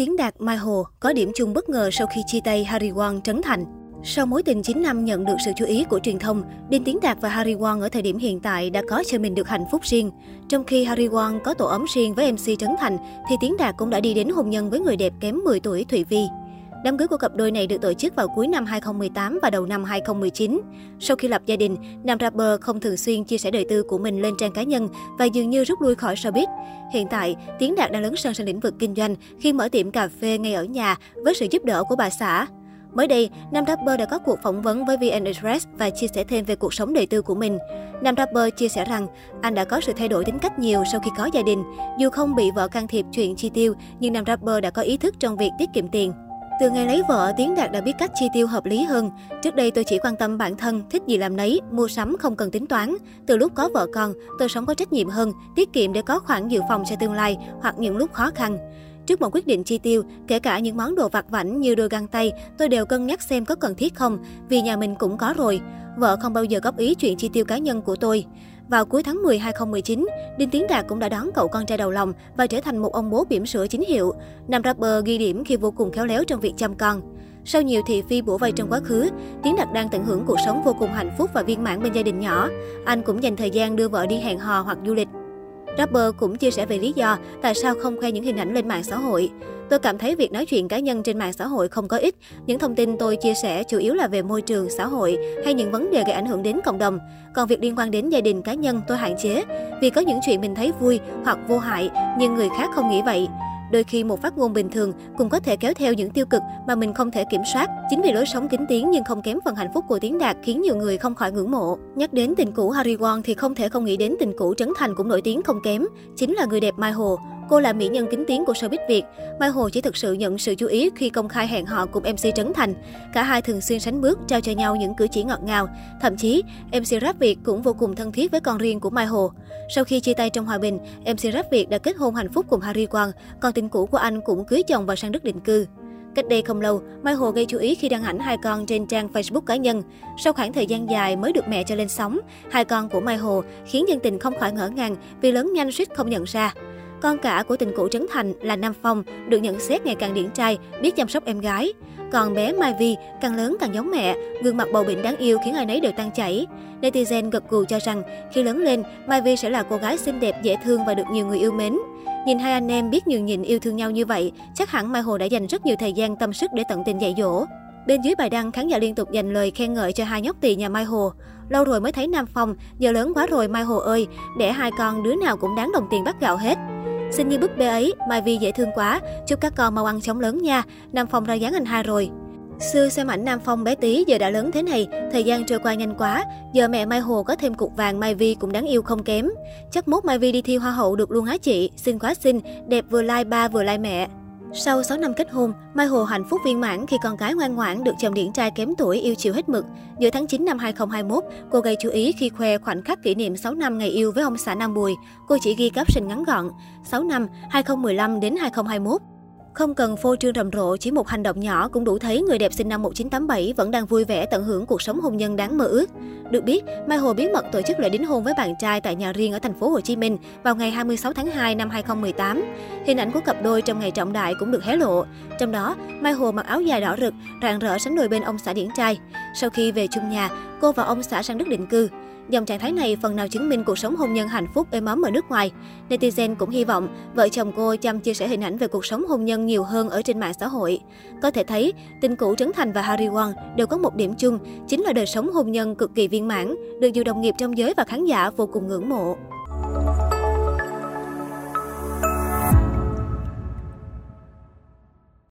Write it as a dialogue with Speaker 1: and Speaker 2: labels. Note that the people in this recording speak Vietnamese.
Speaker 1: Tiến Đạt Mai Hồ có điểm chung bất ngờ sau khi chia tay Harry Won trấn thành. Sau mối tình 9 năm nhận được sự chú ý của truyền thông, Đinh Tiến Đạt và Harry Won ở thời điểm hiện tại đã có cho mình được hạnh phúc riêng. Trong khi Harry Won có tổ ấm riêng với MC Trấn Thành, thì Tiến Đạt cũng đã đi đến hôn nhân với người đẹp kém 10 tuổi Thụy Vi. Đám cưới của cặp đôi này được tổ chức vào cuối năm 2018 và đầu năm 2019. Sau khi lập gia đình, nam rapper không thường xuyên chia sẻ đời tư của mình lên trang cá nhân và dường như rút lui khỏi showbiz. Hiện tại, Tiến Đạt đang lớn sân sang lĩnh vực kinh doanh khi mở tiệm cà phê ngay ở nhà với sự giúp đỡ của bà xã. Mới đây, nam rapper đã có cuộc phỏng vấn với VN Express và chia sẻ thêm về cuộc sống đời tư của mình. Nam rapper chia sẻ rằng anh đã có sự thay đổi tính cách nhiều sau khi có gia đình. Dù không bị vợ can thiệp chuyện chi tiêu, nhưng nam rapper đã có ý thức trong việc tiết kiệm tiền. Từ ngày lấy vợ, Tiến Đạt đã biết cách chi tiêu hợp lý hơn. Trước đây tôi chỉ quan tâm bản thân, thích gì làm nấy, mua sắm không cần tính toán. Từ lúc có vợ con, tôi sống có trách nhiệm hơn, tiết kiệm để có khoản dự phòng cho tương lai hoặc những lúc khó khăn. Trước một quyết định chi tiêu, kể cả những món đồ vặt vảnh như đôi găng tay, tôi đều cân nhắc xem có cần thiết không, vì nhà mình cũng có rồi. Vợ không bao giờ góp ý chuyện chi tiêu cá nhân của tôi. Vào cuối tháng 10 2019, Đinh Tiến Đạt cũng đã đón cậu con trai đầu lòng và trở thành một ông bố bỉm sữa chính hiệu. Nam rapper ghi điểm khi vô cùng khéo léo trong việc chăm con. Sau nhiều thị phi bủa vây trong quá khứ, Tiến Đạt đang tận hưởng cuộc sống vô cùng hạnh phúc và viên mãn bên gia đình nhỏ. Anh cũng dành thời gian đưa vợ đi hẹn hò hoặc du lịch. Rapper cũng chia sẻ về lý do tại sao không khoe những hình ảnh lên mạng xã hội. Tôi cảm thấy việc nói chuyện cá nhân trên mạng xã hội không có ích. Những thông tin tôi chia sẻ chủ yếu là về môi trường, xã hội hay những vấn đề gây ảnh hưởng đến cộng đồng. Còn việc liên quan đến gia đình cá nhân tôi hạn chế. Vì có những chuyện mình thấy vui hoặc vô hại, nhưng người khác không nghĩ vậy. Đôi khi một phát ngôn bình thường cũng có thể kéo theo những tiêu cực mà mình không thể kiểm soát. Chính vì lối sống kính tiếng nhưng không kém phần hạnh phúc của Tiến Đạt khiến nhiều người không khỏi ngưỡng mộ. Nhắc đến tình cũ Harry Won thì không thể không nghĩ đến tình cũ Trấn Thành cũng nổi tiếng không kém, chính là người đẹp Mai Hồ. Cô là mỹ nhân kính tiếng của showbiz Việt. Mai Hồ chỉ thực sự nhận sự chú ý khi công khai hẹn hò cùng MC Trấn Thành. Cả hai thường xuyên sánh bước, trao cho nhau những cử chỉ ngọt ngào. Thậm chí, MC Rap Việt cũng vô cùng thân thiết với con riêng của Mai Hồ. Sau khi chia tay trong hòa bình, MC Rap Việt đã kết hôn hạnh phúc cùng Harry Quang, còn tình cũ của anh cũng cưới chồng và sang đất định cư. Cách đây không lâu, Mai Hồ gây chú ý khi đăng ảnh hai con trên trang Facebook cá nhân. Sau khoảng thời gian dài mới được mẹ cho lên sóng, hai con của Mai Hồ khiến dân tình không khỏi ngỡ ngàng vì lớn nhanh suýt không nhận ra. Con cả của tình cũ Trấn Thành là Nam Phong, được nhận xét ngày càng điển trai, biết chăm sóc em gái. Còn bé Mai Vi càng lớn càng giống mẹ, gương mặt bầu bĩnh đáng yêu khiến ai nấy đều tan chảy. Netizen gật gù cho rằng khi lớn lên, Mai Vi sẽ là cô gái xinh đẹp, dễ thương và được nhiều người yêu mến. Nhìn hai anh em biết nhường nhịn yêu thương nhau như vậy, chắc hẳn Mai Hồ đã dành rất nhiều thời gian tâm sức để tận tình dạy dỗ. Bên dưới bài đăng, khán giả liên tục dành lời khen ngợi cho hai nhóc tỳ nhà Mai Hồ. Lâu rồi mới thấy Nam Phong, giờ lớn quá rồi Mai Hồ ơi, để hai con đứa nào cũng đáng đồng tiền bắt gạo hết xin như búp bê ấy, Mai Vi dễ thương quá, chúc các con mau ăn chóng lớn nha, Nam Phong ra dáng anh hai rồi. Xưa xem ảnh Nam Phong bé tí giờ đã lớn thế này, thời gian trôi qua nhanh quá, giờ mẹ Mai Hồ có thêm cục vàng Mai Vi cũng đáng yêu không kém. Chắc mốt Mai Vi đi thi hoa hậu được luôn á chị, xinh quá xinh, đẹp vừa lai like ba vừa lai like mẹ. Sau 6 năm kết hôn, Mai Hồ hạnh phúc viên mãn khi con gái ngoan ngoãn được chồng điển trai kém tuổi yêu chiều hết mực. Giữa tháng 9 năm 2021, cô gây chú ý khi khoe khoảnh khắc kỷ niệm 6 năm ngày yêu với ông xã Nam Bùi. Cô chỉ ghi caption ngắn gọn, 6 năm 2015 đến 2021. Không cần phô trương rầm rộ, chỉ một hành động nhỏ cũng đủ thấy người đẹp sinh năm 1987 vẫn đang vui vẻ tận hưởng cuộc sống hôn nhân đáng mơ ước. Được biết, Mai Hồ bí mật tổ chức lễ đính hôn với bạn trai tại nhà riêng ở thành phố Hồ Chí Minh vào ngày 26 tháng 2 năm 2018. Hình ảnh của cặp đôi trong ngày trọng đại cũng được hé lộ. Trong đó, Mai Hồ mặc áo dài đỏ rực, rạng rỡ sánh đôi bên ông xã điển trai. Sau khi về chung nhà, cô và ông xã sang Đức định cư. Dòng trạng thái này phần nào chứng minh cuộc sống hôn nhân hạnh phúc êm ấm ở nước ngoài. Netizen cũng hy vọng vợ chồng cô chăm chia sẻ hình ảnh về cuộc sống hôn nhân nhiều hơn ở trên mạng xã hội. Có thể thấy, tình cũ Trấn Thành và Harry Won đều có một điểm chung, chính là đời sống hôn nhân cực kỳ viên viên mãn, được nhiều đồng nghiệp trong giới và khán giả vô cùng ngưỡng mộ.